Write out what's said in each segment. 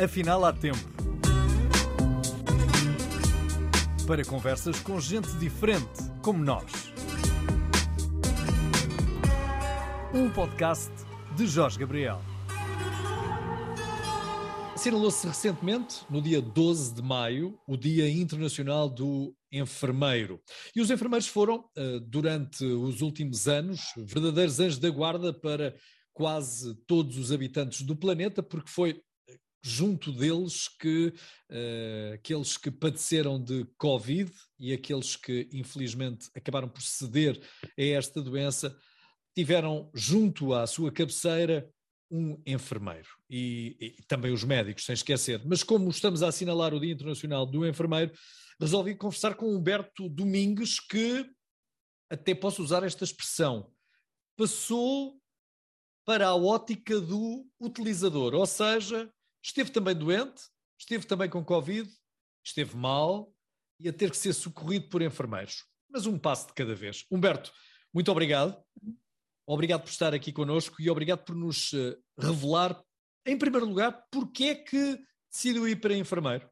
Afinal, há tempo. Para conversas com gente diferente, como nós. Um podcast de Jorge Gabriel. Assinalou-se recentemente, no dia 12 de maio, o Dia Internacional do Enfermeiro. E os enfermeiros foram, eh, durante os últimos anos, verdadeiros anjos da guarda para quase todos os habitantes do planeta, porque foi junto deles que uh, aqueles que padeceram de Covid e aqueles que infelizmente acabaram por ceder a esta doença tiveram junto à sua cabeceira um enfermeiro e, e, também os médicos, sem esquecer. Mas como estamos a assinalar o Dia Internacional do Enfermeiro, resolvi conversar com Humberto Domingues, que até posso usar esta expressão, passou para a ótica do utilizador, ou seja, esteve também doente, esteve também com Covid, esteve mal e a ter que ser socorrido por enfermeiros. Mas um passo de cada vez. Humberto, muito obrigado. Obrigado por estar aqui connosco e obrigado por nos eh, revelar, em primeiro lugar, porque é que decidiu ir para enfermeiro.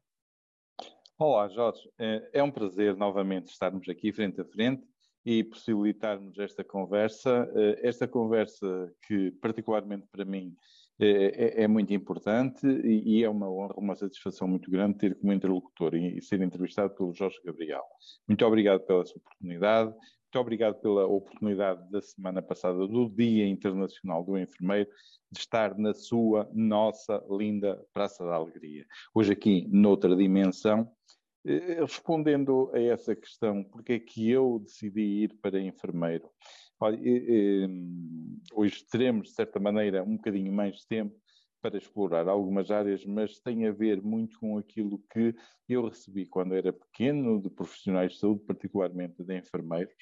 Olá, Jorge. É, é um prazer novamente estarmos aqui frente a frente e possibilitarmos esta conversa. Eh, esta conversa que, particularmente para mim, é, é, é, muito importante e, é uma honra, uma satisfação muito grande ter como interlocutor e, e, ser entrevistado pelo Jorge Gabriel. Muito obrigado pela sua oportunidade, muito obrigado pela oportunidade da semana passada do Dia Internacional do Enfermeiro de estar na sua, nossa linda Praça da Alegria. Hoje aqui noutra dimensão, eh, respondendo a essa questão, porque é que eu decidi ir para enfermeiro? Olha, hoje teremos, de certa maneira, um bocadinho mais de tempo para explorar algumas áreas, mas tem a ver muito com aquilo que eu recebi quando era pequeno, de profissionais de saúde, particularmente de enfermeiros,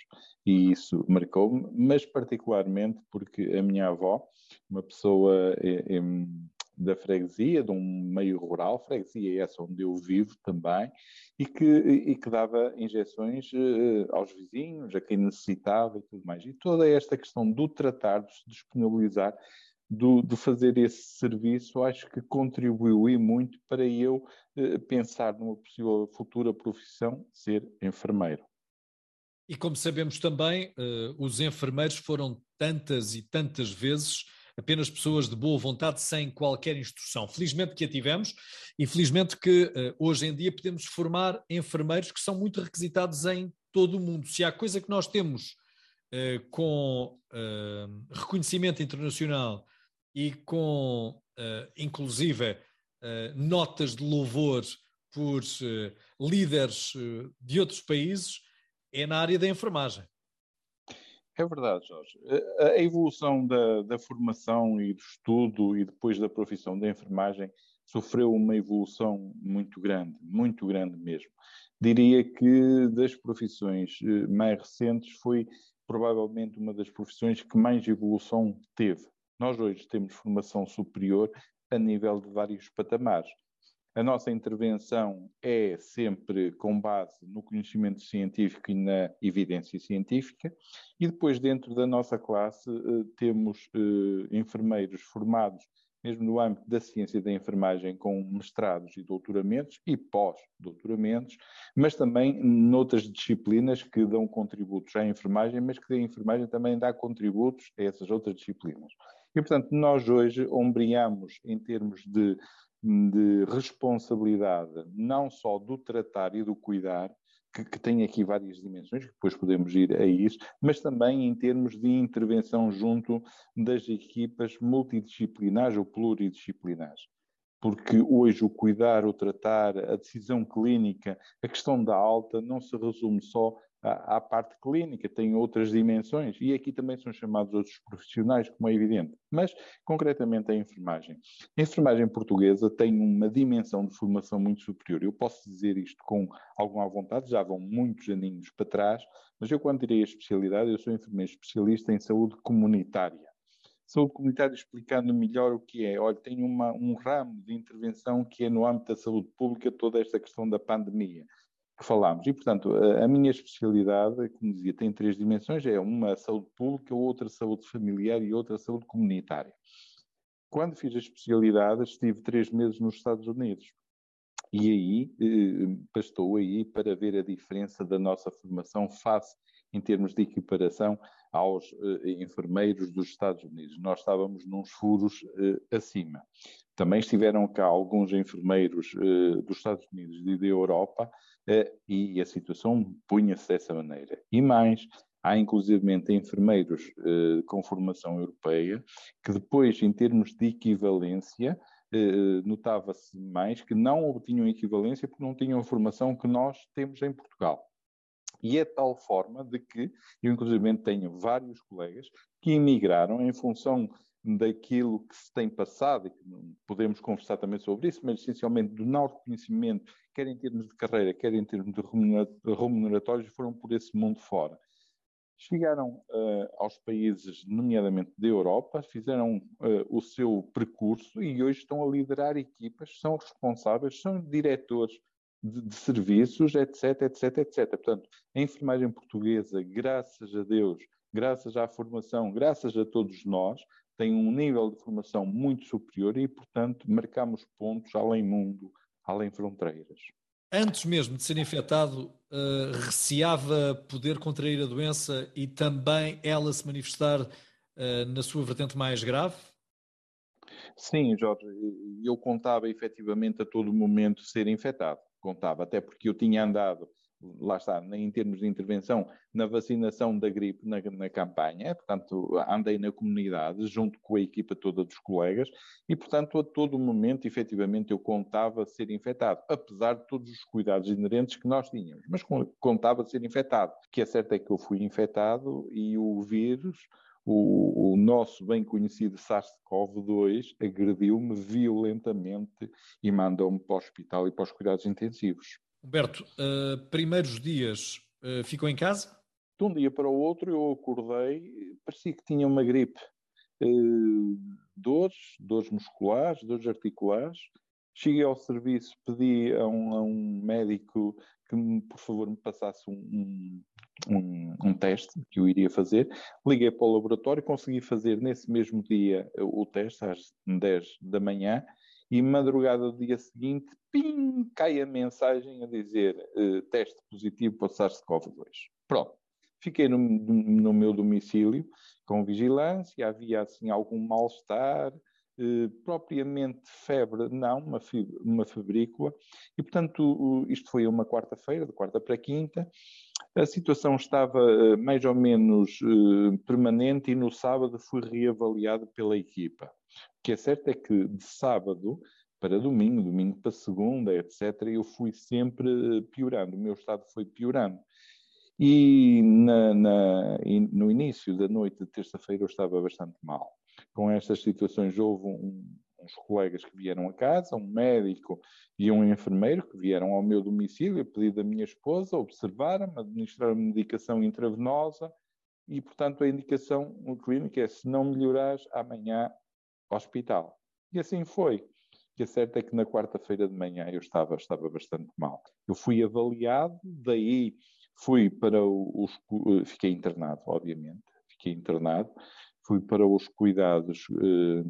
e isso marcou-me, mas particularmente porque a minha avó, uma pessoa é, é, da freguesia, de um meio rural, freguesia essa onde eu vivo também, e que, e que dava injeções uh, aos vizinhos, a quem necessitava e tudo mais. E toda esta questão do tratar, de se disponibilizar, do, de fazer esse serviço, acho que contribuiu e muito para eu uh, pensar numa possível futura profissão, ser enfermeiro. E como sabemos também, uh, os enfermeiros foram tantas e tantas vezes apenas pessoas de boa vontade sem qualquer instrução. Felizmente que a tivemos e felizmente que uh, hoje em dia podemos formar enfermeiros que são muito requisitados em todo o mundo. Se há coisa que nós temos uh, com uh, reconhecimento internacional e com, inclusive, notas de louvor por líderes de outros países, é na área da enfermagem. É verdade, Jorge. A evolução da, da, formação e do estudo e depois da profissão da enfermagem sofreu uma evolução muito grande, muito grande mesmo. Diria que das profissões eh, mais recentes foi provavelmente uma das profissões que mais evolução teve. Nós hoje temos formação superior a nível de vários patamares. A nossa intervenção é sempre com base no conhecimento científico e na evidência científica, e depois, dentro da nossa classe, eh, temos eh, enfermeiros formados mesmo no âmbito da ciência da enfermagem, com mestrados e doutoramentos e pós-doutoramentos, mas também noutras disciplinas que dão contributos à enfermagem, mas que a enfermagem também dá contributos a essas outras disciplinas. E, portanto, nós hoje ombreamos em termos de de responsabilidade, não só do tratar e do cuidar, que, que, tem aqui várias dimensões, que depois podemos ir a isso, mas também em termos de intervenção junto das equipas multidisciplinares ou pluridisciplinares. Porque hoje o cuidar, o tratar, a decisão clínica, a questão da alta não se resume só à, parte clínica, tem outras dimensões, e aqui também são chamados outros profissionais, como é evidente. Mas, concretamente, a enfermagem. A enfermagem portuguesa tem uma dimensão de formação muito superior. Eu posso dizer isto com alguma vontade, já vão muitos aninhos para trás, mas eu, quando tirei a especialidade, eu sou enfermeiro especialista em saúde comunitária saúde comunitária explicando melhor o que é. Olha, tem uma, um ramo de intervenção que é no âmbito da saúde pública toda esta questão da pandemia que falámos. E, portanto, a, a, minha especialidade, como dizia, tem três dimensões: é uma saúde pública, outra saúde familiar e outra saúde comunitária. Quando fiz a especialidade, estive três meses nos Estados Unidos. E aí, eh, bastou aí para ver a diferença da nossa formação face, em termos de equiparação, aos eh, enfermeiros dos Estados Unidos. Nós estávamos nos furos eh, acima. Também estiveram cá alguns enfermeiros eh, dos Estados Unidos e da Europa e a situação punha-se dessa maneira. E mais, há inclusivamente enfermeiros eh, com formação europeia que depois, em termos de equivalência, eh, notava-se mais que não obtinham equivalência porque não tinham a formação que nós temos em Portugal. E é tal forma de que eu, inclusive, tenho vários colegas que emigraram em função daquilo que se tem passado, e que podemos conversar também sobre isso, mas essencialmente do não reconhecimento, quer em termos de carreira, quer em termos de remuneratórios, foram por esse mundo fora. Chegaram uh, aos países, nomeadamente da Europa, fizeram uh, o seu percurso e hoje estão a liderar equipas, são responsáveis, são diretores de, de, serviços, etc, etc, etc. Portanto, a enfermagem portuguesa, graças a Deus, graças à formação, graças a todos nós, tem um nível de formação muito superior e, portanto, marcamos pontos além mundo, além fronteiras. Antes mesmo de ser infectado, uh, receava poder contrair a doença e também ela se manifestar uh, na sua vertente mais grave? Sim, Jorge, eu contava efetivamente a todo momento ser infectado contava, até porque eu tinha andado, lá está, em termos de intervenção, na vacinação da gripe na, na campanha, portanto, andei na comunidade, junto com a equipa toda dos colegas, e, portanto, a todo momento, efetivamente, eu contava ser infectado, apesar de todos os cuidados inerentes que nós tínhamos, mas contava ser infectado. O que é certo é que eu fui infectado e o vírus o, o, nosso bem conhecido SARS-CoV-2 agrediu-me violentamente e mandou-me para o hospital e para os cuidados intensivos. Humberto, uh, primeiros dias uh, ficou em casa? De um dia para o outro eu acordei, parecia que tinha uma gripe. Uh, dores, dores musculares, dores articulares. Cheguei ao serviço, pedi a um, a um médico que, por favor, me passasse um, um, um, teste que eu iria fazer. Liguei para o laboratório, consegui fazer nesse mesmo dia o teste, às 10 da manhã, e madrugada do dia seguinte, pim, cai a mensagem a dizer uh, teste positivo para o SARS-CoV-2. Pronto. Fiquei no, no, meu domicílio com vigilância, havia assim algum mal-estar, eh, propriamente febre, não, uma, uma febrícula, e portanto isto foi uma quarta-feira, de quarta para quinta, a situação estava eh, mais ou menos eh, permanente e no sábado fui reavaliado pela equipa. Que é certo é que de sábado para domingo, domingo para segunda, etc., eu fui sempre piorando, o meu estado foi piorando. E, na, na, no início da noite de terça-feira eu estava bastante mal com estas situações. Houve um, uns colegas que vieram a casa, um médico e um enfermeiro que vieram ao meu domicílio a pedido da minha esposa, observaram-me, administraram medicação intravenosa e, portanto, a indicação clínica é se não melhorares, amanhã hospital. E assim foi. Que é certo é que na quarta-feira de manhã eu estava, estava bastante mal. Eu fui avaliado, daí fui para os. Fiquei internado, obviamente, fiquei internado fui para os cuidados eh,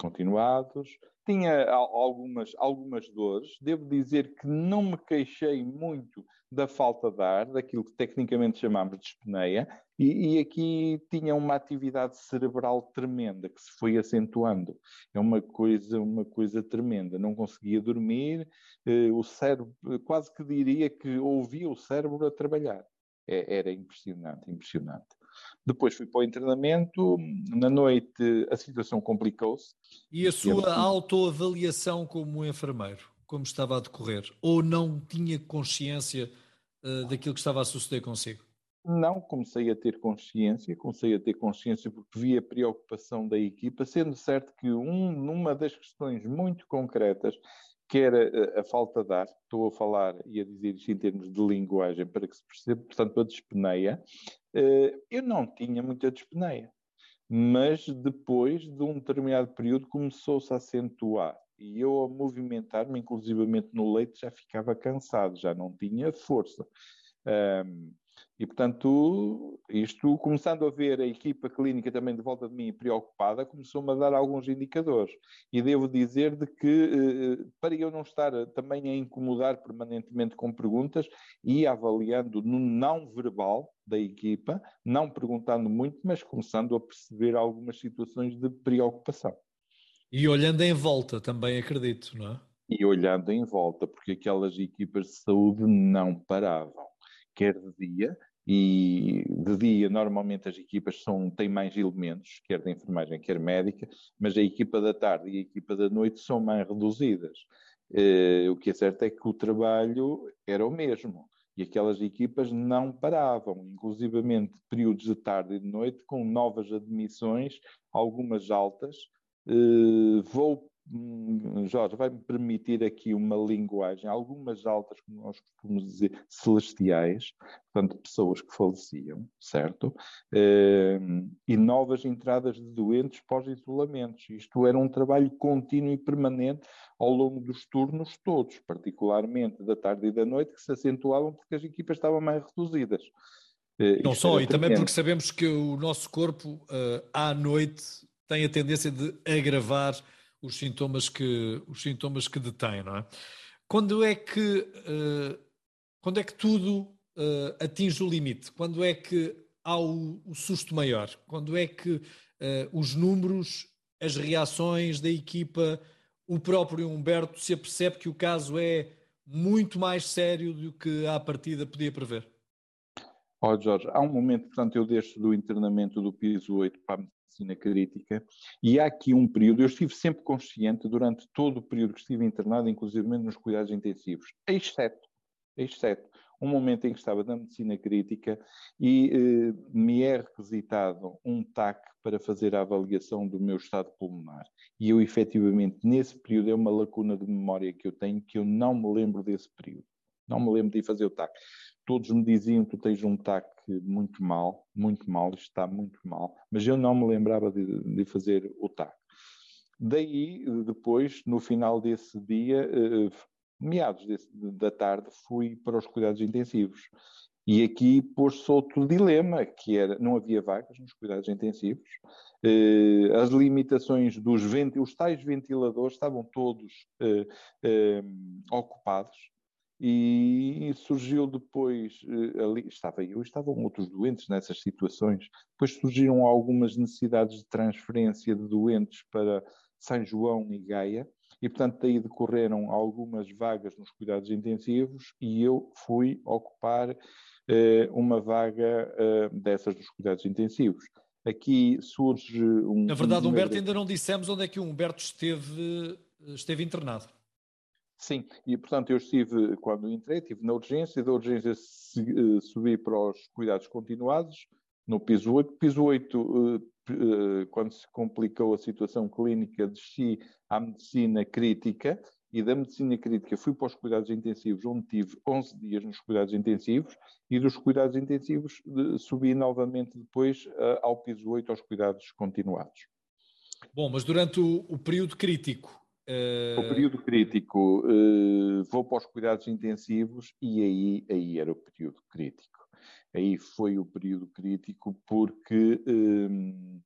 continuados, tinha algumas, algumas dores. Devo dizer que não me queixei muito da falta de ar, daquilo que tecnicamente chamamos de espineia, e, e, aqui tinha uma atividade cerebral tremenda que se foi acentuando. É uma coisa, uma coisa tremenda. Não conseguia dormir, eh, o cérebro, quase que diria que ouvia o cérebro a trabalhar. É, era impressionante, impressionante. Depois fui para o internamento, na noite a situação complicou-se. E a sua autoavaliação como enfermeiro, como estava a decorrer? Ou não tinha consciência uh, daquilo que estava a suceder consigo? Não, comecei a ter consciência, comecei a ter consciência porque vi a preocupação da equipa, sendo certo que um, numa das questões muito concretas, que era a, a falta de ar, estou a falar e a dizer isto em termos de linguagem para que se perceba, portanto, a dispneia, eh, eu não tinha muita dispneia, mas depois de um determinado período começou-se a acentuar e eu a movimentar-me, inclusivamente no leite, já ficava cansado, já não tinha força. Um, E, portanto, isto, começando a ver a equipa clínica também de volta de mim preocupada, começou-me a dar alguns indicadores. E devo dizer de que, eh, para eu não estar também a incomodar permanentemente com perguntas, ia avaliando no não verbal da equipa, não perguntando muito, mas começando a perceber algumas situações de preocupação. E olhando em volta também, acredito, não é? E olhando em volta, porque aquelas equipas de saúde não paravam quer de dia, e de dia normalmente as equipas são, têm mais elementos, quer de enfermagem, quer médica, mas a equipa da tarde e a equipa da noite são mais reduzidas. Uh, o que é certo é que o trabalho era o mesmo e aquelas equipas não paravam, inclusivamente períodos de tarde e de noite, com novas admissões, algumas altas, uh, voo Jorge, vai-me permitir aqui uma linguagem, algumas altas, como nós costumamos dizer, celestiais, portanto, pessoas que faleciam, certo? Ehm, e novas entradas de doentes pós-isolamentos. Isto era um trabalho contínuo e permanente ao longo dos turnos todos, particularmente da tarde e da noite, que se acentuavam porque as equipas estavam mais reduzidas. Eh, Não só, e também porque sabemos que o nosso corpo, uh, à noite, tem a tendência de agravar os sintomas que, os sintomas que detém, não é? Quando é que, uh, quando é que tudo uh, atinge o limite? Quando é que há o, o susto maior? Quando é que uh, os números, as reações da equipa, o próprio Humberto se apercebe que o caso é muito mais sério do que à partida podia prever? Ó Jorge, há um momento, portanto, eu deixo do internamento do piso 8 para medicina crítica, e há aqui um período, eu estive sempre consciente durante todo o período que estive internado, inclusive nos cuidados intensivos, exceto, exceto um momento em que estava na medicina crítica e eh, me é requisitado um TAC para fazer a avaliação do meu estado pulmonar. E eu, efetivamente, nesse período, é uma lacuna de memória que eu tenho, que eu não me lembro desse período. Não me lembro de fazer o TAC todos me diziam tu tens um TAC muito mal, muito mal, isto está muito mal, mas eu não me lembrava de, de fazer o TAC. Daí, depois, no final desse dia, eh, meados desse, da tarde, fui para os cuidados intensivos. E aqui pôs-se outro dilema, que era, não havia vagas nos cuidados intensivos, eh, as limitações dos os tais ventiladores estavam todos eh, eh, ocupados, e surgiu depois, eh, ali estava eu, estavam outros doentes nessas situações, depois surgiram algumas necessidades de transferência de doentes para São João e Gaia, e portanto daí decorreram algumas vagas nos cuidados intensivos e eu fui ocupar eh, uma vaga eh, dessas dos cuidados intensivos. Aqui surge um... Na verdade, um Humberto, ainda não dissemos onde é que o Humberto esteve, esteve internado. Sim, e portanto eu estive, quando entrei, estive na urgência, da urgência eh, subi para os cuidados continuados, no piso 8. Piso 8, eh, eh, quando se complicou a situação clínica, desci à medicina crítica, e da medicina crítica fui para os cuidados intensivos, onde tive 11 dias nos cuidados intensivos, e dos cuidados intensivos subi novamente depois ao piso 8, aos cuidados continuados. Bom, mas durante o, o período crítico, Uh... O período crítico, uh, vou para os cuidados intensivos e aí, aí era o período crítico. Aí foi o período crítico porque um,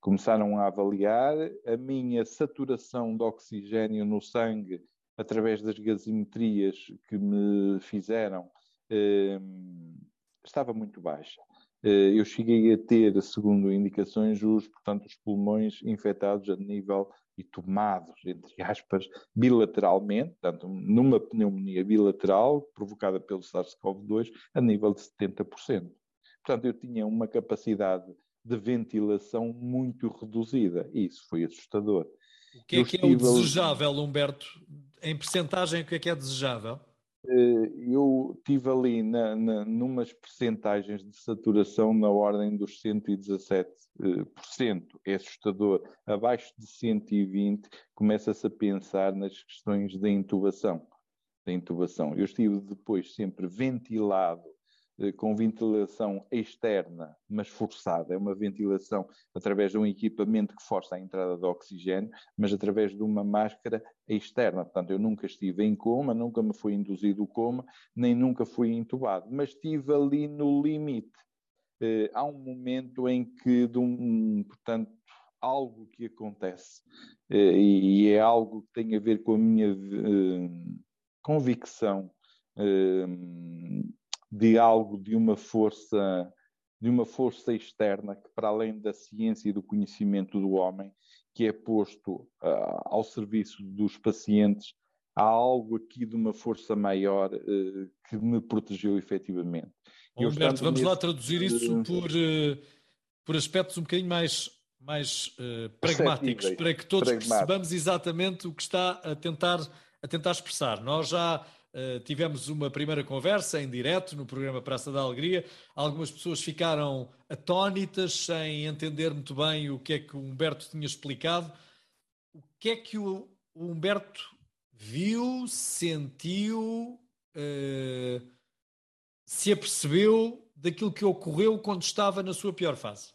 começaram a avaliar a minha saturação de oxigênio no sangue através das gasimetrias que me fizeram um, estava muito baixa. Uh, eu cheguei a ter, segundo indicações, os, portanto, os pulmões infectados a nível e tomados, entre aspas, bilateralmente, portanto, numa pneumonia bilateral provocada pelo SARS-CoV-2 a nível de 70%. Portanto, eu tinha uma capacidade de ventilação muito reduzida e isso foi assustador. O que é eu que é o desejável, Humberto? Em percentagem, o que é que é desejável? Eh, eu tive ali na, na, numas percentagens de saturação na ordem dos 117%. É assustador. Abaixo de 120 começa-se a pensar nas questões da intubação. Da intubação. Eu estive depois sempre ventilado eh, com ventilação externa, mas forçada. É uma ventilação através de um equipamento que força a entrada de oxigênio, mas através de uma máscara externa. Portanto, eu nunca estive em coma, nunca me foi induzido o coma, nem nunca fui entubado, mas estive ali no limite. Eh, há um momento em que, de um, portanto, algo que acontece, eh, e é algo que tem a ver com a minha convicção de algo, de uma força, de uma força externa que, para além da ciência e do conhecimento do homem, que é posto uh, ao serviço dos pacientes, há algo aqui de uma força maior uh, que me protegeu efetivamente. Bom, Humberto, vamos nesse... lá traduzir isso por, uh, por aspectos um bocadinho mais, mais pragmáticos, para que todos percebamos exatamente o que está a tentar, a tentar expressar. Nós já Uh, tivemos uma primeira conversa em direto no programa Praça da Alegria. Algumas pessoas ficaram atónitas, sem entender muito bem o que é que o Humberto tinha explicado. O que é que o, o Humberto viu, sentiu, uh, se apercebeu daquilo que ocorreu quando estava na sua pior fase?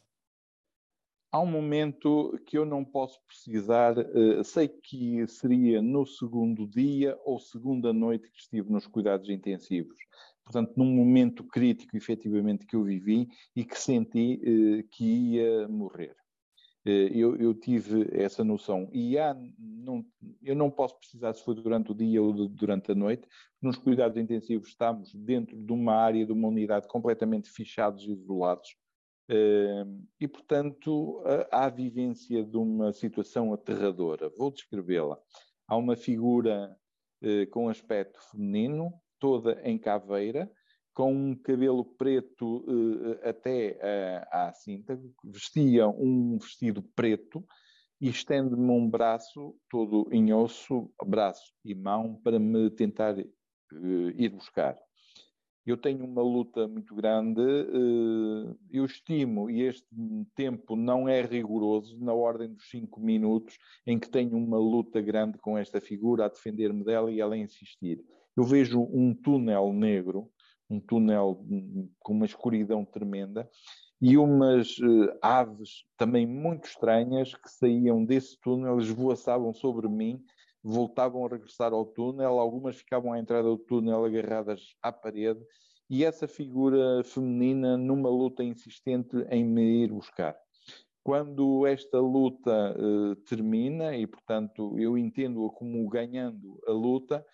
Há um momento que eu não posso precisar, uh, sei que seria no segundo dia ou segunda noite que estive nos cuidados intensivos. Portanto, num momento crítico, efetivamente, que eu vivi e que senti uh, que ia morrer. Uh, eu, eu, tive essa noção. E há, não, eu não posso precisar se foi durante o dia ou durante a noite. Nos cuidados intensivos estamos dentro de uma área, de uma unidade completamente fechados e isolados e, portanto, há a vivência de uma situação aterradora. Vou descrevê-la. Há uma figura eh, com aspecto feminino, toda em caveira, com um cabelo preto eh, até à cinta, vestia um vestido preto e estende-me um braço todo em osso, braço e mão, para me tentar eh, ir buscar eu tenho uma luta muito grande, eh, eu estimo, e este tempo não é rigoroso, na ordem dos cinco minutos, em que tenho uma luta grande com esta figura, a defender-me dela e ela a insistir. Eu vejo um túnel negro, um túnel hum, com uma escuridão tremenda, e umas uh, aves também muito estranhas que saíam desse túnel, esvoaçavam sobre mim voltavam a regressar ao túnel, algumas ficavam à entrada do túnel agarradas à parede, e essa figura feminina numa luta insistente em me ir buscar. Quando esta luta uh, termina, e portanto eu entendo-a como ganhando a luta,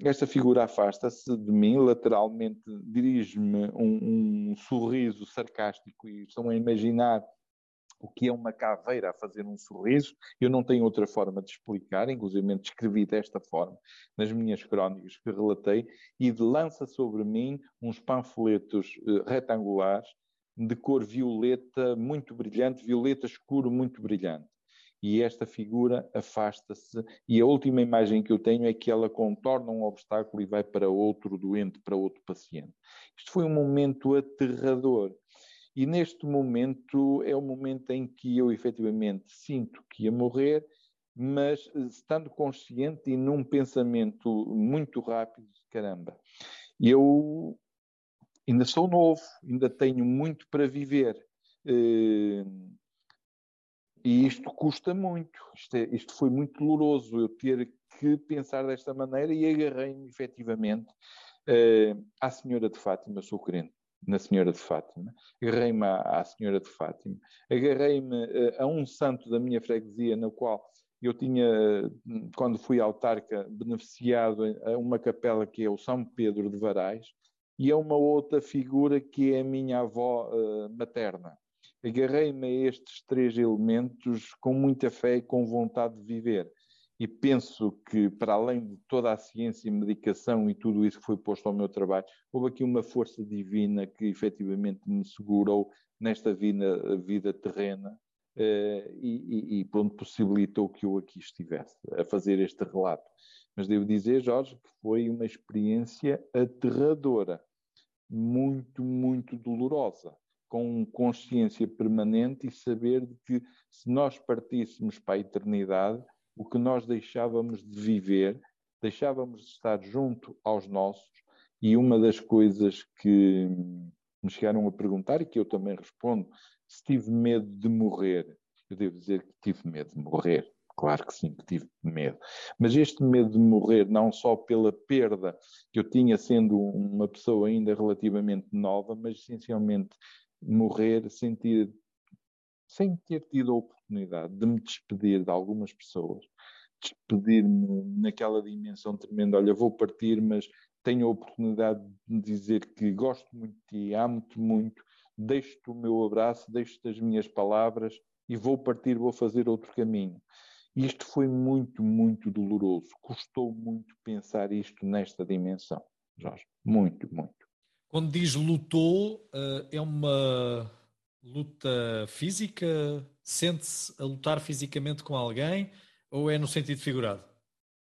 esta figura afasta-se de mim, lateralmente dirige-me um, um sorriso sarcástico, e estão a imaginar o que é uma caveira a fazer um sorriso. Eu não tenho outra forma de explicar, inclusive descrevi desta forma nas minhas crónicas que relatei, e lança sobre mim uns panfletos uh, retangulares de cor violeta muito brilhante, violeta escuro muito brilhante. E esta figura afasta-se, e a última imagem que eu tenho é que ela contorna um obstáculo e vai para outro doente, para outro paciente. Isto foi um momento aterrador e neste momento é o momento em que eu efetivamente sinto que ia morrer, mas eh, estando consciente e num pensamento muito rápido, caramba, eu ainda sou novo, ainda tenho muito para viver. Eh, e isto custa muito, isto, é, isto foi muito doloroso, eu ter que pensar desta maneira e agarrei-me efetivamente uh, à Senhora de Fátima, sou crente na Senhora de Fátima, agarrei-me à, à, Senhora de Fátima, agarrei-me uh, a um santo da minha freguesia, na qual eu tinha, quando fui autarca, beneficiado a uma capela que é o São Pedro de Varais, e a uma outra figura que é a minha avó uh, materna. Agarrei-me a estes três elementos com muita fé e com vontade de viver e penso que, para além de toda a ciência e medicação e tudo isso que foi posto ao meu trabalho, houve aqui uma força divina que efetivamente me segurou nesta vida, vida terrena eh, e, e, pronto, possibilitou que eu aqui estivesse a fazer este relato. Mas devo dizer, Jorge, que foi uma experiência aterradora, muito, muito dolorosa, com consciência permanente e saber de que se nós partíssemos para a eternidade, o que nós deixávamos de viver, deixávamos de estar junto aos nossos E uma das coisas que me chegaram a perguntar e que eu também respondo, se tive medo de morrer, eu devo dizer que tive medo de morrer. Claro que sim, que tive medo. Mas este medo de morrer, não só pela perda que eu tinha sendo uma pessoa ainda relativamente nova, mas essencialmente morrer sem ter, sem ter tido a oportunidade de me despedir de algumas pessoas, despedir-me naquela dimensão tremenda. Olha, vou partir, mas tenho a oportunidade de dizer que gosto muito de ti, amo-te muito, deixo-te o meu abraço, deixo-te as minhas palavras e vou partir, vou fazer outro caminho. Isto foi muito, muito doloroso. Custou muito pensar isto nesta dimensão, Jorge. Muito, muito. Quando diz lutou, eh, é uma luta física? Sente-se a lutar fisicamente com alguém ou é no sentido figurado?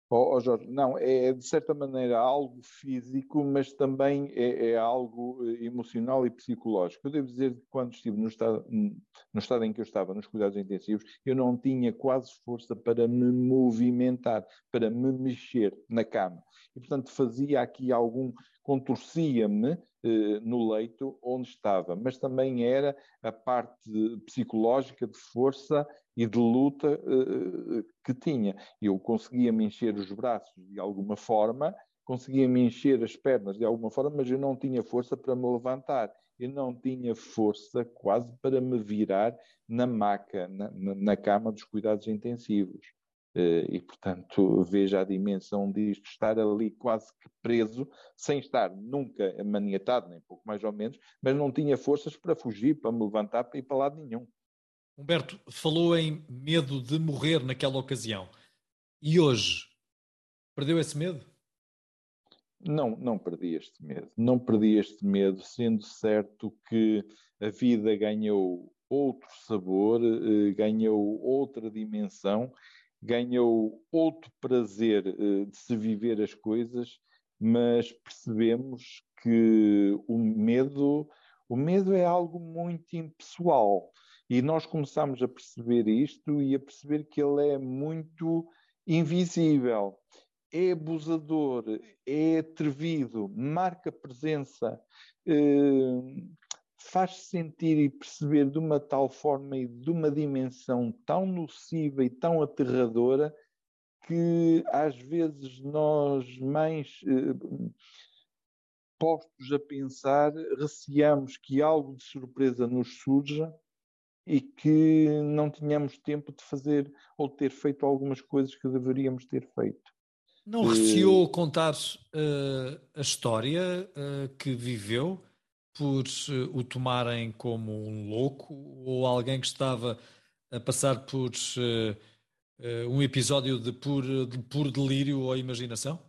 Oh, oh, Jorge, não, é de certa maneira algo físico, mas também é, é, algo eh, emocional e psicológico. Eu devo dizer que quando estive no estado, no estado em que eu estava, nos cuidados intensivos, eu não tinha quase força para me movimentar, para me mexer na cama. E, portanto, fazia aqui algum, contorcia-me eh, no leito onde estava, mas também era a parte psicológica de força e de luta uh, que tinha. Eu conseguia me encher os braços de alguma forma, conseguia me encher as pernas de alguma forma, mas eu não tinha força para me levantar. Eu não tinha força quase para me virar na maca, na, na, cama dos cuidados intensivos. Uh, e, portanto, veja a dimensão disto, estar ali quase que preso, sem estar nunca maniatado, nem pouco mais ou menos, mas não tinha forças para fugir, para me levantar, para ir para lado nenhum. Humberto, falou em medo de morrer naquela ocasião. E hoje, perdeu esse medo? Não, não perdi este medo. Não perdi este medo, sendo certo que a vida ganhou outro sabor, eh, ganhou outra dimensão, ganhou outro prazer eh, de se viver as coisas, mas percebemos que o medo, o medo é algo muito impessoal. E nós começamos a perceber isto e a perceber que ele é muito invisível, é abusador, é atrevido, marca presença, eh, faz sentir e perceber de uma tal forma e de uma dimensão tão nociva e tão aterradora que às vezes nós, mães, eh, postos a pensar, receamos que algo de surpresa nos surja e que não tínhamos tempo de fazer ou ter feito algumas coisas que deveríamos ter feito. Não receou uh, contar uh, a história uh, que viveu por o tomarem como um louco ou alguém que estava a passar por um episódio de puro, de puro delírio ou imaginação?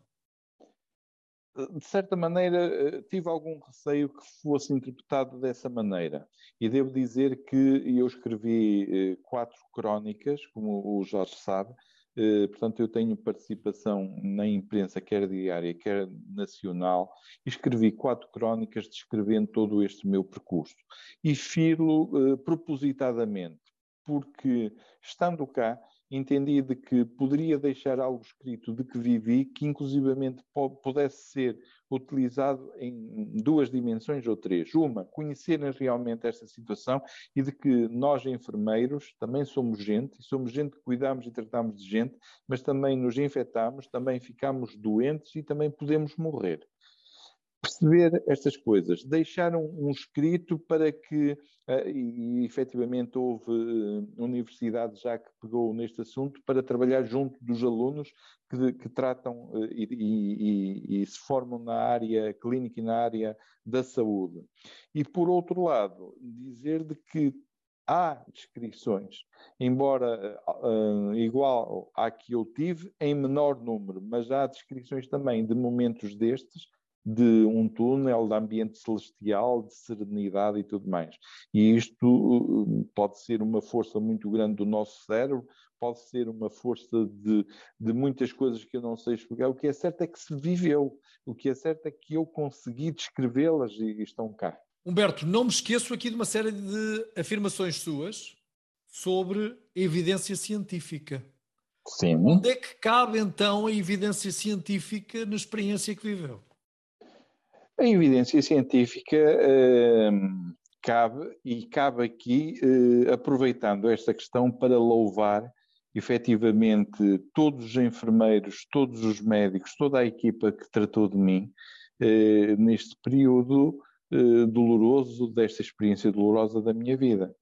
De certa maneira, eh, tive algum receio que fosse interpretado dessa maneira. E devo dizer que eu escrevi eh, quatro crónicas, como o Jorge sabe, eh, portanto, eu tenho participação na imprensa, quer diária, quer nacional, e escrevi quatro crónicas descrevendo todo este meu percurso. E filo propositadamente, porque estando cá, entendi de que poderia deixar algo escrito de que vivi, que inclusivamente pudesse ser utilizado em duas dimensões ou três. Uma, conhecerem realmente esta situação e de que nós, enfermeiros, também somos gente, e somos gente que cuidamos e tratamos de gente, mas também nos infectamos, também ficamos doentes e também podemos morrer perceber estas coisas, deixar um, um escrito para que, e, e efetivamente houve uh, universidade já que pegou neste assunto, para trabalhar junto dos alunos que, que tratam uh, e, e, e, se formam na área clínica e na área da saúde. E por outro lado, dizer de que há descrições, embora uh, igual à que eu tive, em menor número, mas há descrições também de momentos destes de um túnel de ambiente celestial, de serenidade e tudo mais. E isto uh, pode ser uma força muito grande do nosso cérebro, pode ser uma força de, de muitas coisas que eu não sei explicar. O que é certo é que se viveu, o que é certo é que eu consegui descrevê-las e estão cá. Humberto, não me esqueço aqui de uma série de afirmações suas sobre evidência científica. Sim. Onde é que cabe então a evidência científica na experiência que viveu? A evidência científica eh, cabe, e cabe aqui, eh, aproveitando esta questão, para louvar efetivamente todos os enfermeiros, todos os médicos, toda a equipa que tratou de mim eh, neste período eh, doloroso, desta experiência dolorosa da minha vida.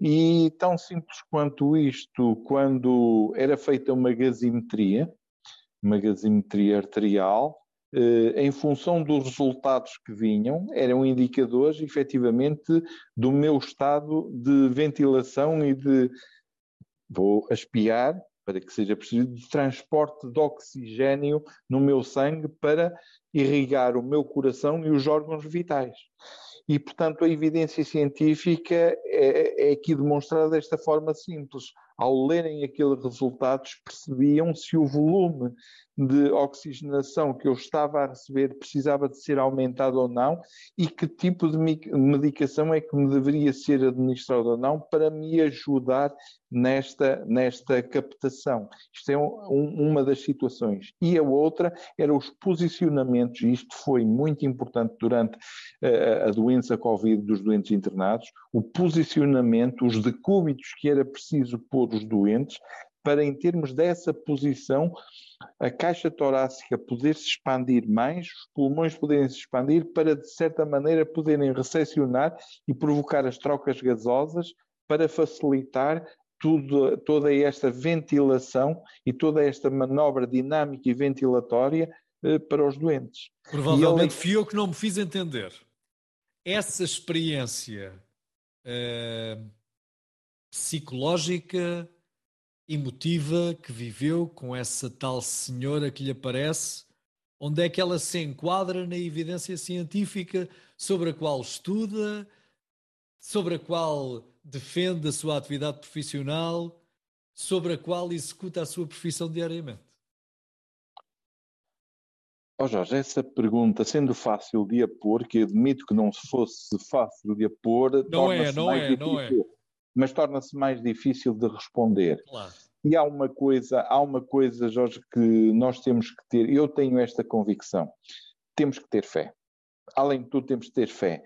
E tão simples quanto isto, quando era feita uma gazimetria, uma gazimetria arterial, em função dos resultados que vinham, eram indicadores, efetivamente, do meu estado de ventilação e de. Vou aspiar, para que seja preciso, de transporte de oxigênio no meu sangue para irrigar o meu coração e os órgãos vitais. E, portanto, a evidência científica é, é aqui demonstrada desta forma simples. Ao lerem aqueles resultados, percebiam se o volume de oxigenação que eu estava a receber precisava de ser aumentado ou não e que tipo de medicação é que me deveria ser administrado ou não para me ajudar nesta, nesta captação. Isto é um, uma das situações. E a outra era os posicionamentos, e isto foi muito importante durante uh, a doença Covid dos doentes internados, o posicionamento, os decúbitos que era preciso pôr os doentes para, em termos dessa posição, a caixa torácica poder se expandir mais, os pulmões poderem se expandir para, de certa maneira, poderem recepcionar e provocar as trocas gasosas para facilitar tudo, toda esta ventilação e toda esta manobra dinâmica e ventilatória eh, para os doentes. Provavelmente ele... fui eu que não me fiz entender. Essa experiência eh, psicológica, emotiva que viveu com essa tal senhora que lhe aparece, onde é que ela se enquadra na evidência científica sobre a qual estuda, sobre a qual defende a sua atividade profissional, sobre a qual executa a sua profissão diariamente? Oh Jorge, essa pergunta, sendo fácil de a pôr, que admito que não fosse fácil de a pôr, não é, não é, não é mas torna-se mais difícil de responder. Claro. E há uma coisa, há uma coisa, Jorge, que nós temos que ter, eu tenho esta convicção, temos que ter fé. Além de tudo, temos que ter fé.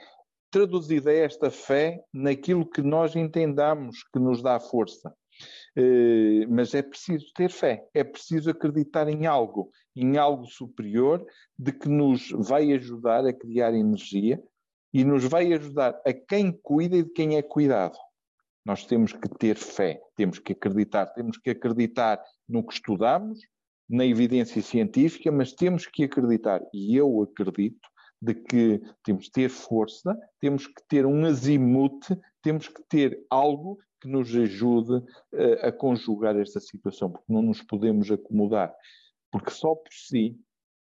Traduzida esta fé naquilo que nós entendamos que nos dá força. Uh, mas é preciso ter fé, é preciso acreditar em algo, em algo superior, de que nos vai ajudar a criar energia e nos vai ajudar a quem cuida e de quem é cuidado. Nós temos que ter fé, temos que acreditar, temos que acreditar no que estudamos, na evidência científica, mas temos que acreditar, e eu acredito, de que temos que ter força, temos que ter um azimute, temos que ter algo que nos ajude uh, a conjugar esta situação, porque não nos podemos acomodar. Porque só por si,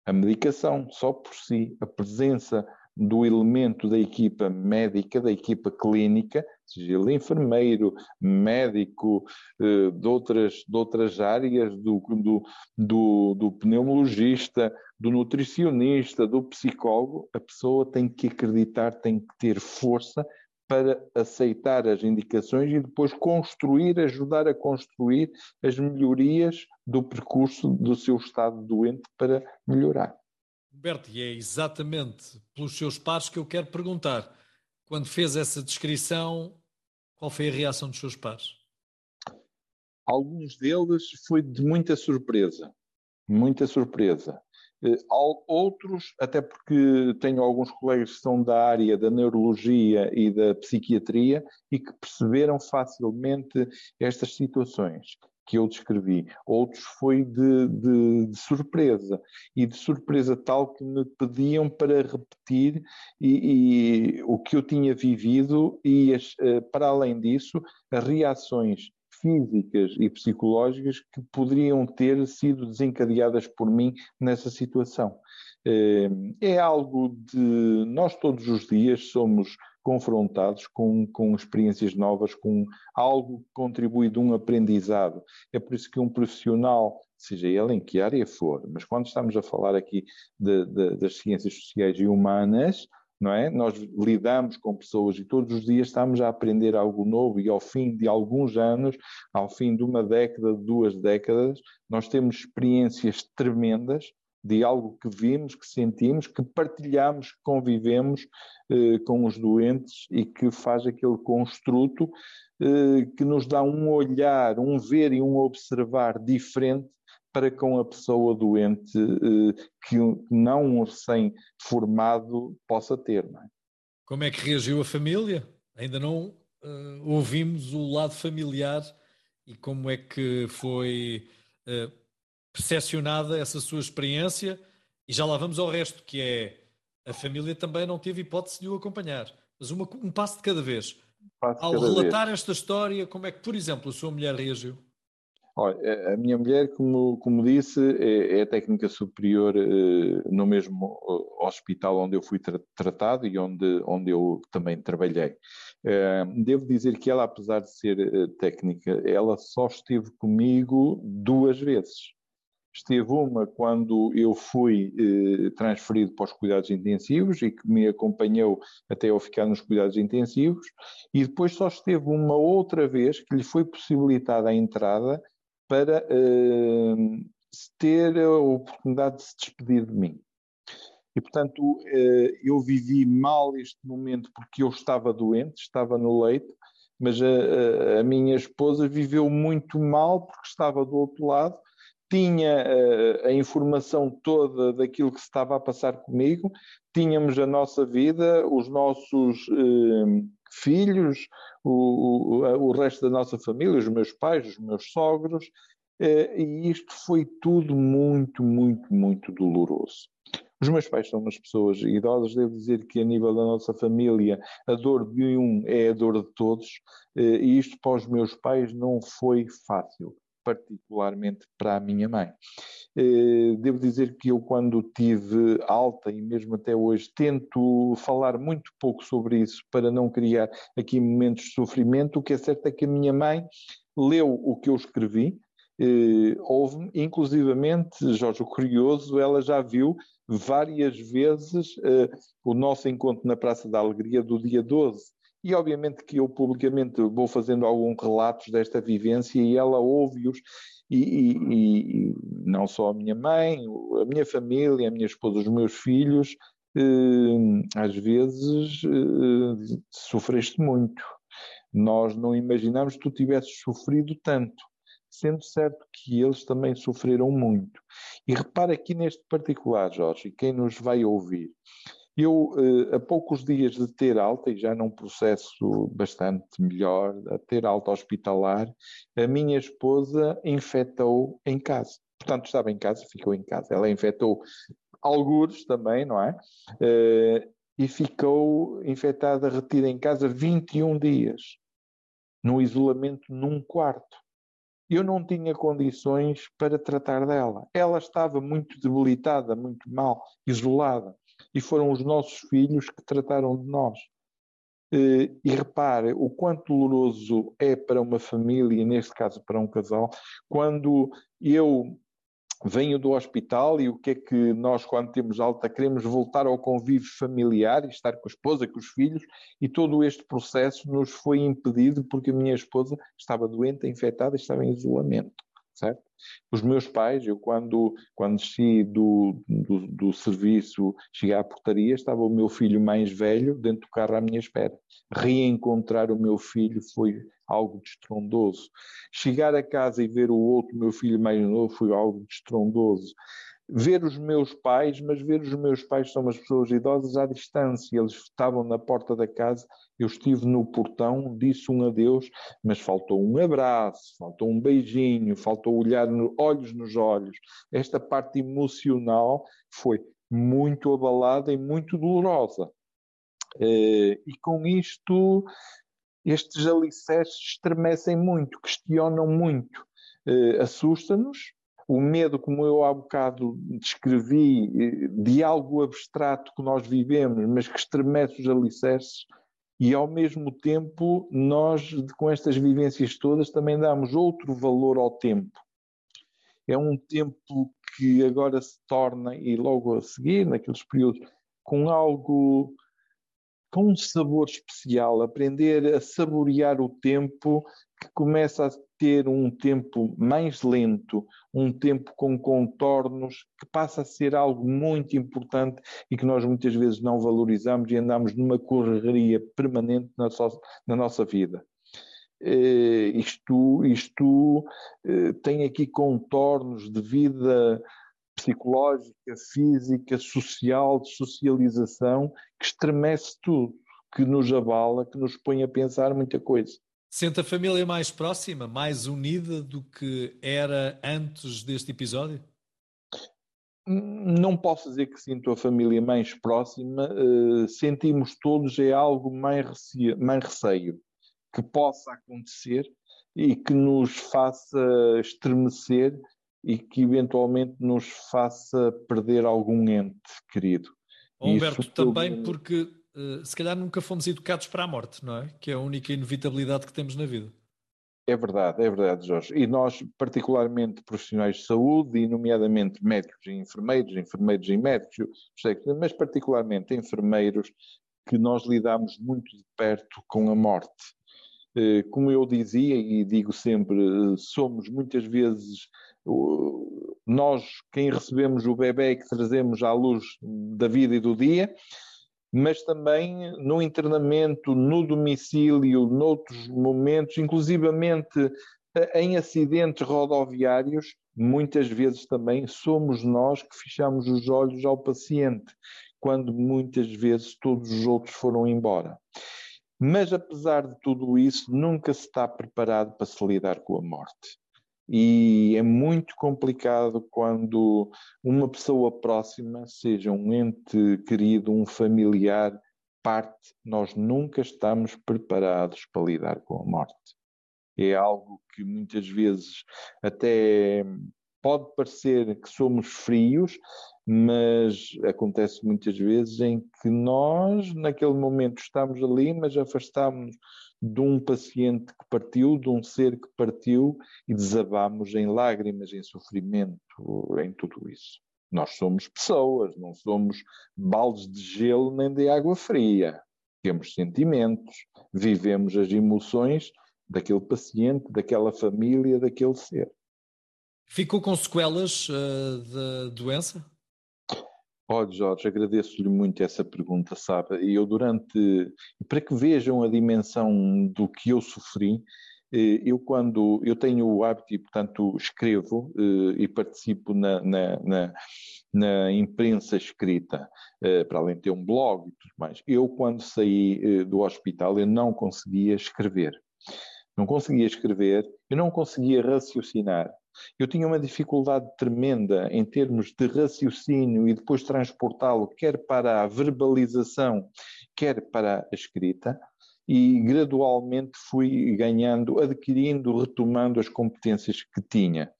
a medicação, só por si, a presença do elemento da equipa médica, da equipa clínica, seja ele enfermeiro, médico, eh, de, outras, de outras áreas, do, do, do, do pneumologista, do nutricionista, do psicólogo, a pessoa tem que acreditar, tem que ter força para aceitar as indicações e depois construir, ajudar a construir as melhorias do percurso do seu estado doente para melhorar. Humberto, e é exatamente pelos seus pares que eu quero perguntar. Quando fez essa descrição, qual foi a reação dos seus pares? Alguns deles foi de muita surpresa, muita surpresa. Eh, outros, até porque tenho alguns colegas que são da área da neurologia e da psiquiatria e que perceberam facilmente estas situações que eu descrevi. Outros foi de, de, de, surpresa, e de surpresa tal que me pediam para repetir e, e o que eu tinha vivido e, as, eh, para além disso, reações físicas e psicológicas que poderiam ter sido desencadeadas por mim nessa situação. Eh, é algo de. Nós todos os dias somos confrontados com, com experiências novas, com algo que contribui de um aprendizado. É por isso que um profissional, seja ele em que área for, mas quando estamos a falar aqui de, de, das ciências sociais e humanas, não é? Nós lidamos com pessoas e todos os dias estamos a aprender algo novo e ao fim de alguns anos, ao fim de uma década, duas décadas, nós temos experiências tremendas de algo que vimos, que sentimos, que partilhamos, que convivemos eh, com os doentes e que faz aquele construto eh, que nos dá um olhar, um ver e um observar diferente para com a pessoa doente eh, que não um recém-formado possa ter. É? Como é que reagiu a família? Ainda não uh, ouvimos o lado familiar e como é que foi uh, percepcionada essa sua experiência e já lá vamos ao resto, que é a família também não teve hipótese de o acompanhar. Mas uma, um passo de cada vez. Ao cada relatar vez. esta história, como é que, por exemplo, a sua mulher reagiu? Olha, a minha mulher, como, como disse, é, é técnica superior eh, no mesmo hospital onde eu fui tra tratado e onde, onde eu também trabalhei. Eh, devo dizer que ela, apesar de ser eh, técnica, ela só esteve comigo duas vezes. Esteve uma quando eu fui eh, transferido para os cuidados intensivos e que me acompanhou até eu ficar nos cuidados intensivos, e depois só esteve uma outra vez que lhe foi possibilitada a entrada para eh, ter a oportunidade de se despedir de mim. E, portanto, eh, eu vivi mal este momento porque eu estava doente, estava no leito, mas a, a, minha esposa viveu muito mal porque estava do outro lado tinha uh, a informação toda daquilo que se estava a passar comigo, tínhamos a nossa vida, os nossos uh, filhos, o, o, o, resto da nossa família, os meus pais, os meus sogros, uh, e isto foi tudo muito, muito, muito doloroso. Os meus pais são umas pessoas idosas, devo dizer que a nível da nossa família a dor de um é a dor de todos, e isto para os meus pais não foi fácil particularmente para a minha mãe. Eh, devo dizer que eu, quando tive alta e mesmo até hoje, tento falar muito pouco sobre isso para não criar aqui momentos de sofrimento. O que é certo é que a minha mãe leu o que eu escrevi, eh, houve, inclusivamente, Jorge, o curioso, ela já viu várias vezes eh, o nosso encontro na Praça da Alegria do dia 12 e obviamente que eu publicamente vou fazendo alguns relatos desta vivência e ela ouve-os e, e, e, não só a minha mãe, a minha família, a minha esposa, os meus filhos, eh, às vezes eh, sofreste muito. Nós não imaginamos que tu tivesses sofrido tanto, sendo certo que eles também sofreram muito. E repara aqui neste particular, Jorge, quem nos vai ouvir, eu, eh, a poucos dias de ter alta, e já num processo bastante melhor, a ter alta hospitalar, a minha esposa infectou em casa. Portanto, estava em casa, ficou em casa. Ela infectou algures também, não é? Eh, e ficou infectada, retida em casa 21 dias, no isolamento num quarto. Eu não tinha condições para tratar dela. Ela estava muito debilitada, muito mal, isolada e foram os nossos filhos que trataram de nós. Eh, e repare o quanto doloroso é para uma família, neste caso para um casal, quando eu venho do hospital e o que é que nós, quando temos alta, queremos voltar ao convívio familiar e estar com a esposa, com os filhos, e todo este processo nos foi impedido porque a minha esposa estava doente, infectada estava em isolamento certo? Os meus pais, eu quando, quando desci do, do, do, serviço, cheguei à portaria, estava o meu filho mais velho dentro do carro à minha espera. Reencontrar o meu filho foi algo destrondoso. Chegar a casa e ver o outro, meu filho mais novo, foi algo destrondoso ver os meus pais, mas ver os meus pais são umas pessoas idosas à distância, eles estavam na porta da casa, eu estive no portão, disse um adeus, mas faltou um abraço, faltou um beijinho, faltou olhar no, olhos nos olhos. Esta parte emocional foi muito abalada e muito dolorosa. Eh, e com isto, estes alicerces estremecem muito, questionam muito, eh, assusta-nos, o medo, como eu há bocado descrevi, eh, de algo abstrato que nós vivemos, mas que estremece os alicerces, e ao mesmo tempo nós, com estas vivências todas, também damos outro valor ao tempo. É um tempo que agora se torna, e logo a seguir, naqueles períodos, com algo, com um sabor especial, aprender a saborear o tempo que começa a ter um tempo mais lento, um tempo com contornos, que passa a ser algo muito importante e que nós muitas vezes não valorizamos e andamos numa correria permanente na, so na nossa vida. Uh, isto isto uh, tem aqui contornos de vida psicológica, física, social, de socialização, que estremece tudo, que nos abala, que nos põe a pensar muita coisa. Sente a família mais próxima, mais unida do que era antes deste episódio? Não posso dizer que sinto a família mais próxima, uh, sentimos todos é algo mais receio, mais receio que possa acontecer e que nos faça estremecer e que eventualmente nos faça perder algum ente querido. Humberto, Isso também porque uh, se calhar nunca fomos educados para a morte, não é? Que é a única inevitabilidade que temos na vida. É verdade, é verdade, Jorge. E nós, particularmente profissionais de saúde, e nomeadamente médicos e enfermeiros, enfermeiros e médicos, mas particularmente enfermeiros, que nós lidamos muito de perto com a morte. Eh, como eu dizia e digo sempre, eh, somos muitas vezes nós, quem recebemos o bebê que trazemos à luz da vida e do dia, mas também no internamento, no domicílio, noutros momentos, inclusivamente eh, em acidentes rodoviários, muitas vezes também somos nós que fechamos os olhos ao paciente, quando muitas vezes todos os outros foram embora. Mas apesar de tudo isso, nunca se está preparado para se lidar com a morte e é muito complicado quando uma pessoa próxima, seja um ente querido, um familiar, parte, nós nunca estamos preparados para lidar com a morte. É algo que muitas vezes até pode parecer que somos frios, mas acontece muitas vezes em que nós, naquele momento, estamos ali, mas afastamos de um paciente que partiu, de um ser que partiu e desabamos em lágrimas, em sofrimento, em tudo isso. Nós somos pessoas, não somos baldes de gelo nem de água fria. Temos sentimentos, vivemos as emoções daquele paciente, daquela família, daquele ser. Ficou com sequelas uh, da doença? Olha, Jorge, agradeço-lhe muito essa pergunta, sabe? E eu durante, para que vejam a dimensão do que eu sofri, eh, eu quando, eu tenho o hábito e portanto escrevo eh, e participo na, na, na, na imprensa escrita, eh, para além de ter um blog e tudo mais. Eu quando saí do hospital eu não conseguia escrever. Não conseguia escrever, eu não conseguia raciocinar, eu tinha uma dificuldade tremenda em termos de raciocínio e depois transportá-lo quer para a verbalização, quer para a escrita, e gradualmente fui ganhando, adquirindo, retomando as competências que tinha.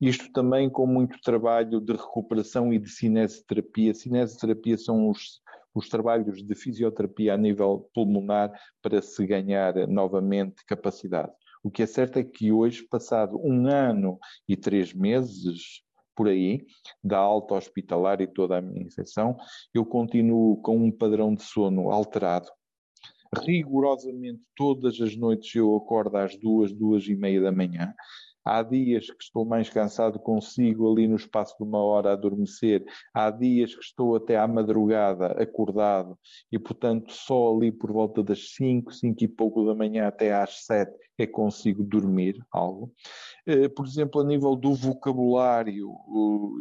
Isto também com muito trabalho de recuperação e de cinesioterapia. Cinesioterapia são os, os trabalhos de fisioterapia a nível pulmonar para se ganhar novamente capacidade. O que é certo é que hoje, passado um ano e três meses, por aí, da alta hospitalar e toda a minha infecção, eu continuo com um padrão de sono alterado. Rigorosamente todas as noites eu acordo às duas, duas e meia da manhã. Há dias que estou mais cansado, consigo ali no espaço de uma hora adormecer. Há dias que estou até à madrugada acordado e, portanto, só ali por volta das 5, 5 e pouco da manhã até às 7 é consigo dormir algo. Eh, por exemplo, a nível do vocabulário,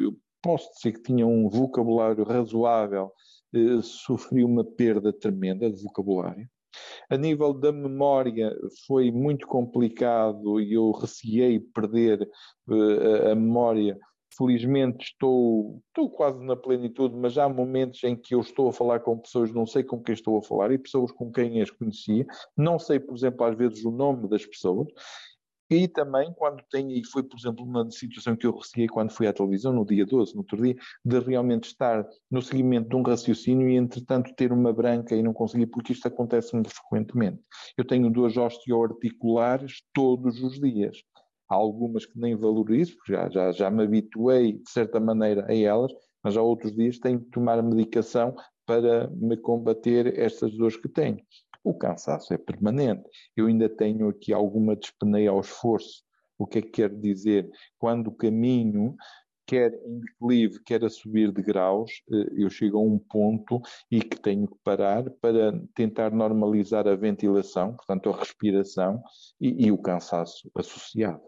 eu posso dizer que tinha um vocabulário razoável, eh, sofri uma perda tremenda de vocabulário. A nível da memória foi muito complicado e eu receei perder uh, a memória. Felizmente estou, estou quase na plenitude, mas há momentos em que eu estou a falar com pessoas, não sei com quem estou a falar, e pessoas com quem as conhecia, não sei, por exemplo, às vezes o nome das pessoas, e também quando tenho, e foi por exemplo uma situação que eu recebi quando fui à televisão no dia 12, no outro dia, de realmente estar no seguimento de um raciocínio e entretanto ter uma branca e não conseguir, porque isto acontece muito frequentemente. Eu tenho duas osteoarticulares todos os dias. Há algumas que nem valorizo, porque já, já, já me habituei de certa maneira a elas, mas há outros dias tenho que tomar medicação para me combater estas dores que tenho. O cansaço é permanente. Eu ainda tenho aqui alguma despeneia ao esforço. O que é que quer dizer? Quando caminho quer em declive, quer a subir de graus, eh, eu chego a um ponto e que tenho que parar para tentar normalizar a ventilação, portanto a respiração e, e o cansaço associado.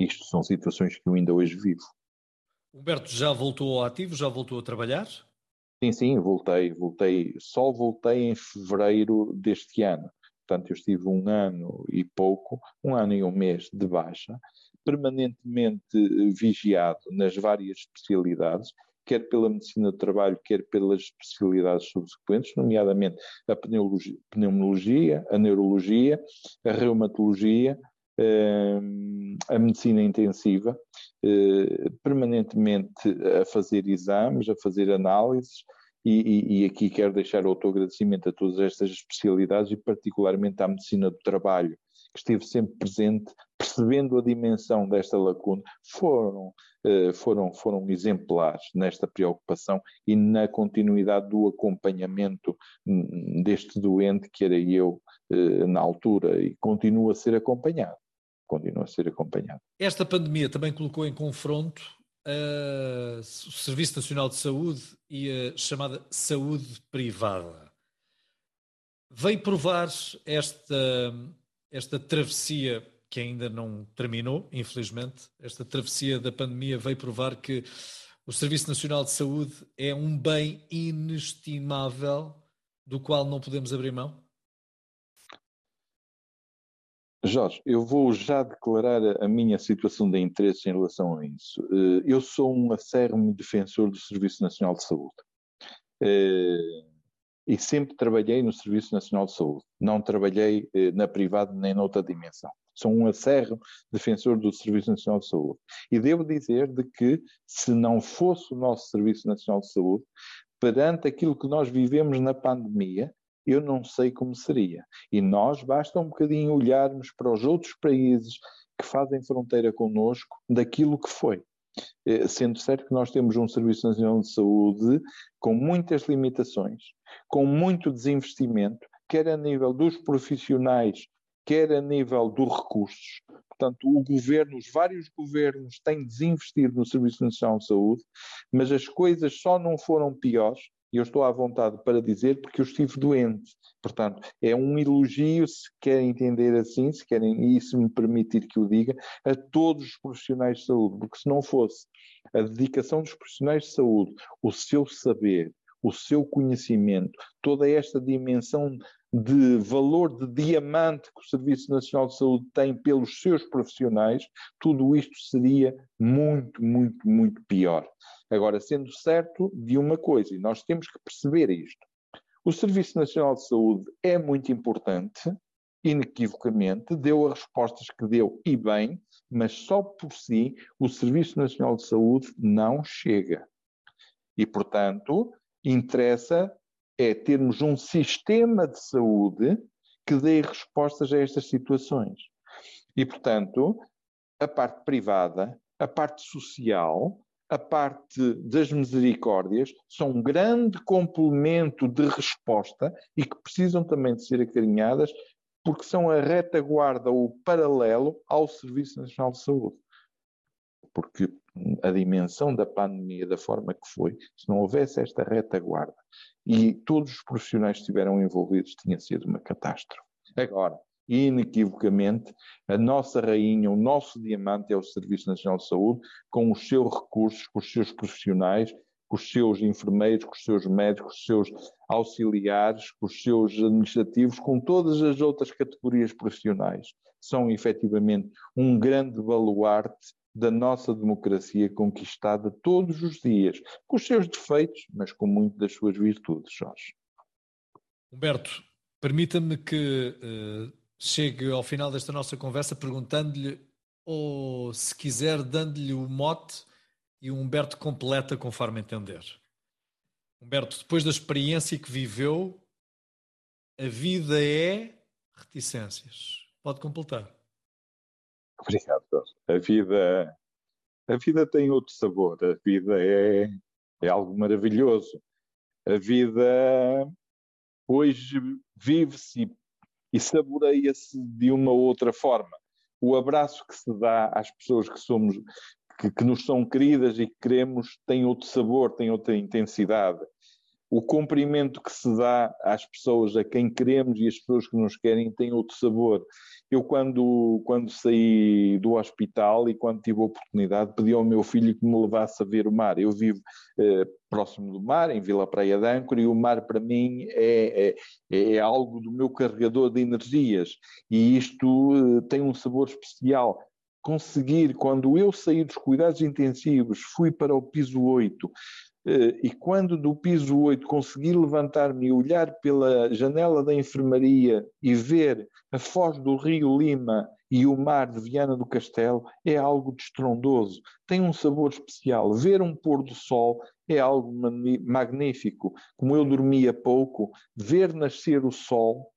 Isto são situações que eu ainda hoje vivo. Humberto já voltou ao ativo, já voltou a trabalhar? Sim, sim, voltei, voltei, só voltei em fevereiro deste ano. Portanto, eu estive um ano e pouco, um ano e um mês de baixa, permanentemente vigiado nas várias especialidades, quer pela medicina do trabalho, quer pelas especialidades subsequentes, nomeadamente a pneumologia, a neurologia, a reumatologia, a medicina intensiva, eh, permanentemente a fazer exames, a fazer análises, e, e, e, aqui quero deixar outro agradecimento a todas estas especialidades e particularmente à medicina do trabalho, que esteve sempre presente, percebendo a dimensão desta lacuna, foram, eh, foram, foram exemplares nesta preocupação e na continuidade do acompanhamento hum, deste doente, que era eu eh, na altura, e continua a ser acompanhado. Continua a ser acompanhado. Esta pandemia também colocou em confronto uh, o Serviço Nacional de Saúde e a chamada saúde privada. Veio provar esta esta travessia que ainda não terminou, infelizmente, esta travessia da pandemia veio provar que o Serviço Nacional de Saúde é um bem inestimável do qual não podemos abrir mão? Jorge, eu vou já declarar a minha situação de interesse em relação a isso. Eh, eu sou um acérrimo defensor do Serviço Nacional de Saúde. Eh, e sempre trabalhei no Serviço Nacional de Saúde. Não trabalhei eh, na privada nem noutra dimensão. Sou um acerro defensor do Serviço Nacional de Saúde. E devo dizer de que, se não fosse o nosso Serviço Nacional de Saúde, perante aquilo que nós vivemos na pandemia, eu não sei como seria. E nós basta um bocadinho olharmos para os outros países que fazem fronteira connosco daquilo que foi. Eh, sendo certo que nós temos um Serviço Nacional de Saúde com muitas limitações, com muito desinvestimento, quer a nível dos profissionais, quer a nível dos recursos. Portanto, o governo, os vários governos têm desinvestido no Serviço Nacional de Saúde, mas as coisas só não foram piores e eu estou à vontade para dizer porque eu estive doente. Portanto, é um elogio, se querem entender assim, se querem, e se me permitir que o diga, a todos os profissionais de saúde, porque se não fosse a dedicação dos profissionais de saúde, o seu saber, o seu conhecimento, toda esta dimensão de valor de diamante que o Serviço Nacional de Saúde tem pelos seus profissionais, tudo isto seria muito, muito, muito pior. Agora, sendo certo de uma coisa, e nós temos que perceber isto: o Serviço Nacional de Saúde é muito importante, inequivocamente, deu as respostas que deu e bem, mas só por si o Serviço Nacional de Saúde não chega. E, portanto, interessa é termos um sistema de saúde que dê respostas a estas situações. E, portanto, a parte privada, a parte social, a parte das misericórdias são um grande complemento de resposta e que precisam também de ser acarinhadas porque são a retaguarda o paralelo ao Serviço Nacional de Saúde. Porque a dimensão da pandemia, da forma que foi, se não houvesse esta retaguarda e todos os profissionais que estiveram envolvidos, tinha sido uma catástrofe. Agora, inequivocamente, a nossa rainha, o nosso diamante é o Serviço Nacional de Saúde, com os seus recursos, com os seus profissionais, com os seus enfermeiros, com os seus médicos, com os seus auxiliares, com os seus administrativos, com todas as outras categorias profissionais. São efetivamente um grande baluarte da nossa democracia conquistada todos os dias, com os seus defeitos, mas com muito das suas virtudes, Jorge. Humberto, permita-me que uh, chegue ao final desta nossa conversa perguntando-lhe, ou se quiser, dando-lhe o mote e o Humberto completa conforme entender. Humberto, depois da experiência que viveu, a vida é reticências. Pode completar. Obrigado. A vida, a vida tem outro sabor. A vida é, é algo maravilhoso. A vida Hoje vive-se e, saboreia-se de uma outra forma. O abraço que se dá às pessoas que somos, que, que nos são queridas e que queremos, tem outro sabor, tem outra intensidade o cumprimento que se dá às pessoas a quem queremos e as pessoas que nos querem tem outro sabor. Eu, quando, quando saí do hospital e quando tive a oportunidade, pedi ao meu filho que me levasse a ver o mar. Eu vivo eh, próximo do mar, em Vila Praia de Âncora, e o mar para mim é, é, é algo do meu carregador de energias. E isto eh, tem um sabor especial conseguir, quando eu saí dos cuidados intensivos, fui para o piso 8, eh, e quando do piso 8 consegui levantar-me e olhar pela janela da enfermaria e ver a foz do rio Lima e o mar de Viana do Castelo, é algo de estrondoso, tem um sabor especial. Ver um pôr do sol é algo magnífico. Como eu dormia pouco, ver nascer o sol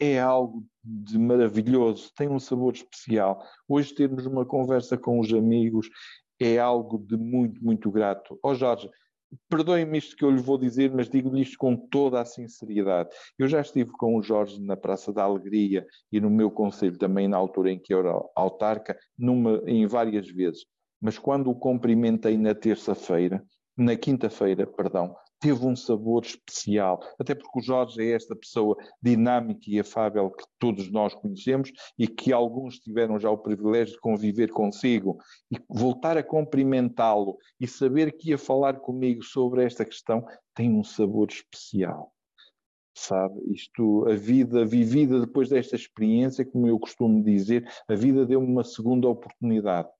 é algo de maravilhoso, tem um sabor especial. Hoje termos uma conversa com os amigos é algo de muito, muito grato. Ó oh Jorge, Perdoem-me isto que eu lhe vou dizer, mas digo-lhe isto com toda a sinceridade. Eu já estive com o Jorge na Praça da Alegria e no meu conselho também na altura em que eu era autarca, numa, em várias vezes. Mas quando o cumprimentei na terça-feira, na quinta-feira, perdão, teve um sabor especial, até porque o Jorge é esta pessoa dinâmica e afável que todos nós conhecemos e que alguns tiveram já o privilégio de conviver consigo e voltar a cumprimentá-lo e saber que ia falar comigo sobre esta questão tem um sabor especial. Sabe, isto, a vida vivida depois desta experiência, como eu costumo dizer, a vida deu-me uma segunda oportunidade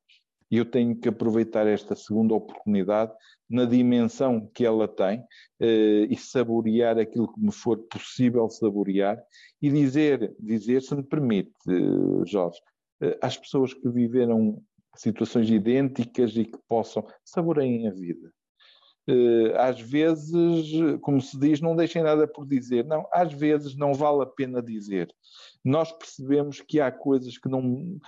e eu tenho que aproveitar esta segunda oportunidade na dimensão que ela tem eh, e saborear aquilo que me for possível saborear e dizer, dizer se me permite, Jorge, eh, às pessoas que viveram situações idênticas e que possam saboreiem a vida. Eh, às vezes, como se diz, não deixem nada por dizer. Não, às vezes não vale a pena dizer. Nós percebemos que há coisas que não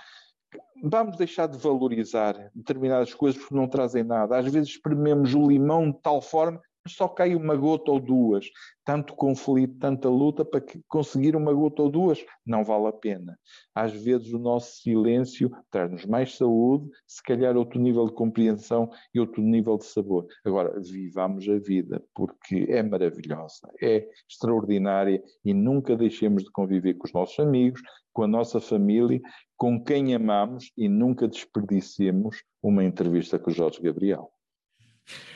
vamos deixar de valorizar determinadas coisas porque não trazem nada. Às vezes esprememos o limão de tal forma só cai uma gota ou duas. Tanto conflito, tanta luta para conseguir uma gota ou duas, não vale a pena. Às vezes o nosso silêncio traz-nos mais saúde, se calhar outro nível de compreensão e outro nível de sabor. Agora, vivamos a vida, porque é maravilhosa, é extraordinária e nunca deixemos de conviver com os nossos amigos, com a nossa família, com quem amamos e nunca desperdicemos uma entrevista com o Jorge Gabriel.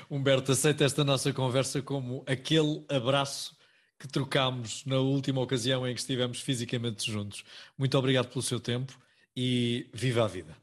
Humberto, aceita esta nossa conversa como aquele abraço que trocámos na última ocasião em que estivemos fisicamente juntos. Muito obrigado pelo seu tempo e viva a vida.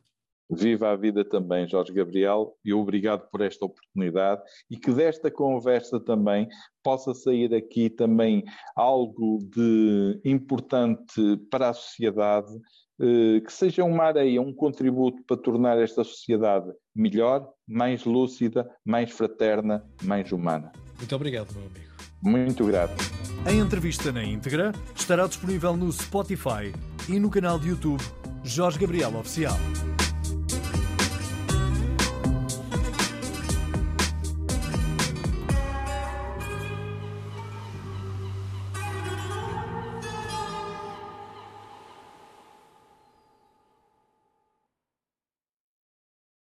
Viva a vida também, Jorge Gabriel, e obrigado por esta oportunidade e que desta conversa também possa sair aqui também algo de importante para a sociedade, eh, que seja uma areia, um contributo para tornar esta sociedade melhor, mais lúcida, mais fraterna, mais humana. Muito obrigado, meu amigo. Muito grato. A entrevista na íntegra estará disponível no Spotify e no canal de YouTube Jorge Gabriel Oficial.